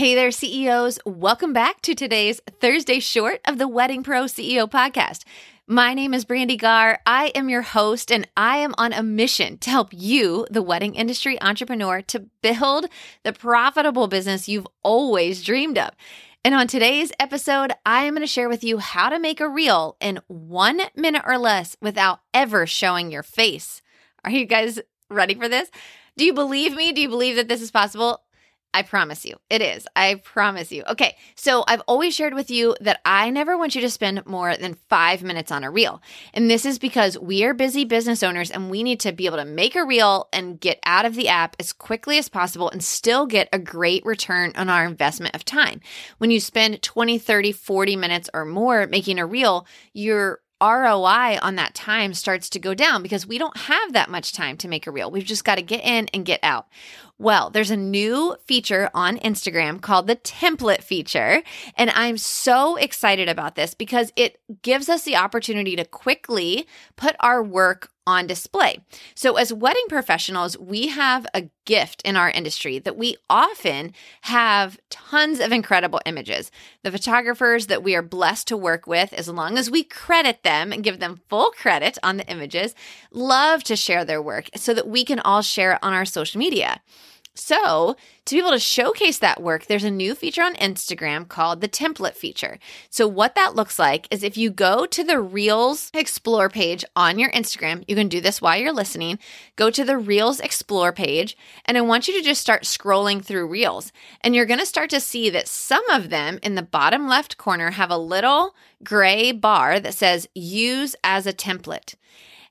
Hey there, CEOs. Welcome back to today's Thursday short of the Wedding Pro CEO podcast. My name is Brandy Gar. I am your host, and I am on a mission to help you, the wedding industry entrepreneur, to build the profitable business you've always dreamed of. And on today's episode, I am going to share with you how to make a reel in one minute or less without ever showing your face. Are you guys ready for this? Do you believe me? Do you believe that this is possible? I promise you, it is. I promise you. Okay, so I've always shared with you that I never want you to spend more than five minutes on a reel. And this is because we are busy business owners and we need to be able to make a reel and get out of the app as quickly as possible and still get a great return on our investment of time. When you spend 20, 30, 40 minutes or more making a reel, you're ROI on that time starts to go down because we don't have that much time to make a reel. We've just got to get in and get out. Well, there's a new feature on Instagram called the template feature. And I'm so excited about this because it gives us the opportunity to quickly put our work on display. So, as wedding professionals, we have a gift in our industry that we often have tons of incredible images. The photographers that we are blessed to work with, as long as we credit them and give them full credit on the images, love to share their work so that we can all share it on our social media. So, to be able to showcase that work, there's a new feature on Instagram called the template feature. So, what that looks like is if you go to the Reels Explore page on your Instagram, you can do this while you're listening. Go to the Reels Explore page, and I want you to just start scrolling through Reels. And you're going to start to see that some of them in the bottom left corner have a little gray bar that says use as a template.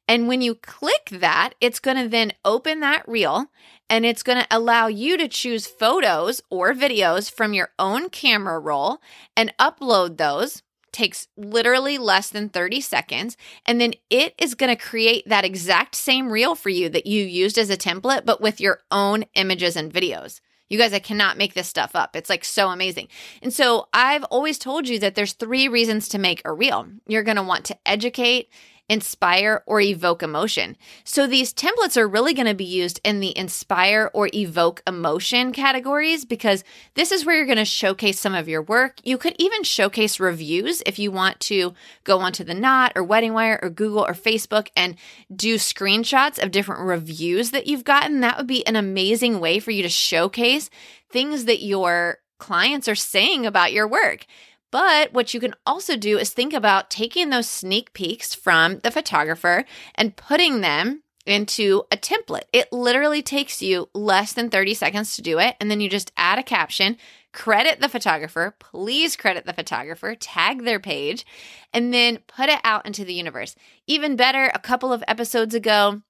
And when you click that, it's going to then open that reel and it's going to allow you to choose photos or videos from your own camera roll and upload those. Takes literally less than 30 seconds. And then it is going to create that exact same reel for you that you used as a template, but with your own images and videos. You guys, I cannot make this stuff up. It's like so amazing. And so I've always told you that there's three reasons to make a reel. You're going to want to educate, inspire, or evoke emotion. So these templates are really going to be used in the inspire or evoke emotion categories because this is where you're going to showcase some of your work. You could even showcase reviews if you want to go onto the Knot or Wedding Wire or Google or Facebook and do screenshots of different reviews that you've gotten. That would be an amazing way for you to showcase things that your clients are saying about your work. But what you can also do is think about taking those sneak peeks from the photographer and putting them into a template. It literally takes you less than 30 seconds to do it. And then you just add a caption, credit the photographer, please credit the photographer, tag their page, and then put it out into the universe. Even better, a couple of episodes ago,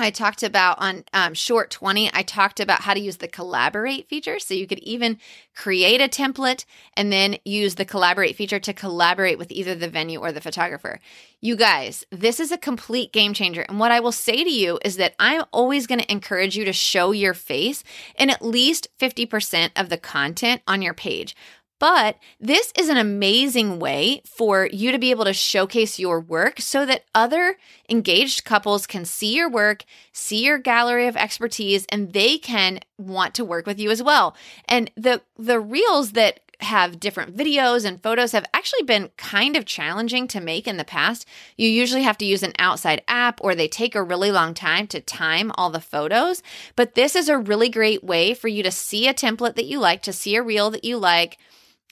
I talked about on um, Short 20, I talked about how to use the collaborate feature. So you could even create a template and then use the collaborate feature to collaborate with either the venue or the photographer. You guys, this is a complete game changer. And what I will say to you is that I'm always going to encourage you to show your face in at least 50% of the content on your page. But this is an amazing way for you to be able to showcase your work so that other engaged couples can see your work, see your gallery of expertise, and they can want to work with you as well. And the the reels that have different videos and photos have actually been kind of challenging to make in the past. You usually have to use an outside app or they take a really long time to time all the photos. But this is a really great way for you to see a template that you like, to see a reel that you like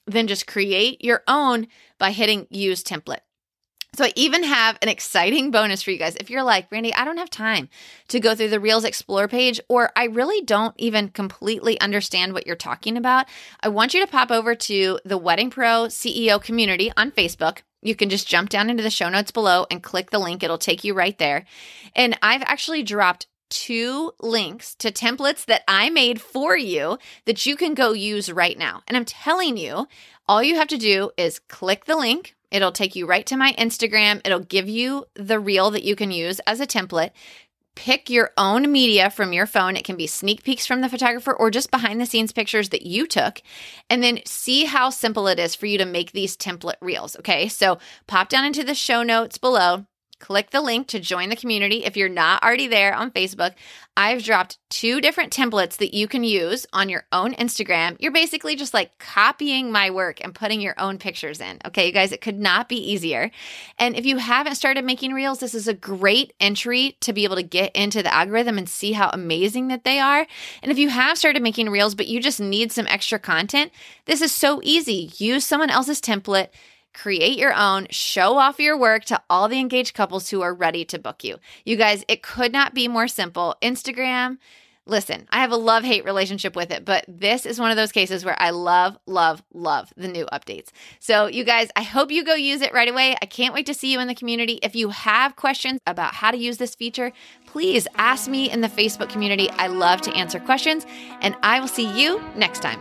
then just create your own by hitting use template. So I even have an exciting bonus for you guys. If you're like, Randy, I don't have time to go through the Reels Explore page, or I really don't even completely understand what you're talking about, I want you to pop over to the Wedding Pro CEO community on Facebook. You can just jump down into the show notes below and click the link. It'll take you right there. And I've actually dropped two links to templates that I made for you that you can go use right now. And I'm telling you, all you have to do is click the link. It'll take you right to my Instagram. It'll give you the reel that you can use as a template. Pick your own media from your phone. It can be sneak peeks from the photographer or just behind the scenes pictures that you took. And then see how simple it is for you to make these template reels. Okay. So pop down into the show notes below click the link to join the community if you're not already there on Facebook. I've dropped two different templates that you can use on your own Instagram. You're basically just like copying my work and putting your own pictures in. Okay, you guys, it could not be easier. And if you haven't started making reels, this is a great entry to be able to get into the algorithm and see how amazing that they are. And if you have started making reels, but you just need some extra content, this is so easy. Use someone else's template create your own, show off your work to all the engaged couples who are ready to book you. You guys, it could not be more simple. Instagram, listen, I have a love hate relationship with it, but this is one of those cases where I love, love, love the new updates. So, you guys, I hope you go use it right away. I can't wait to see you in the community. If you have questions about how to use this feature, please ask me in the Facebook community. I love to answer questions, and I will see you next time.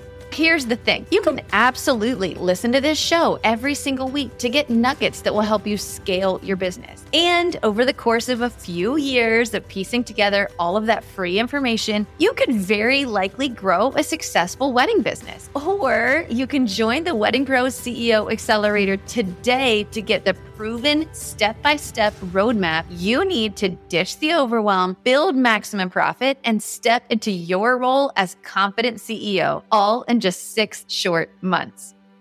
Here's the thing you can absolutely listen to this show every single week to get nuggets that will help you scale your business. And over the course of a few years of piecing together all of that free information, you could very likely grow a successful wedding business. Or you can join the Wedding Pros CEO Accelerator today to get the proven step by step roadmap you need to dish the overwhelm, build maximum profit, and step into your role as confident CEO, all in just six short months.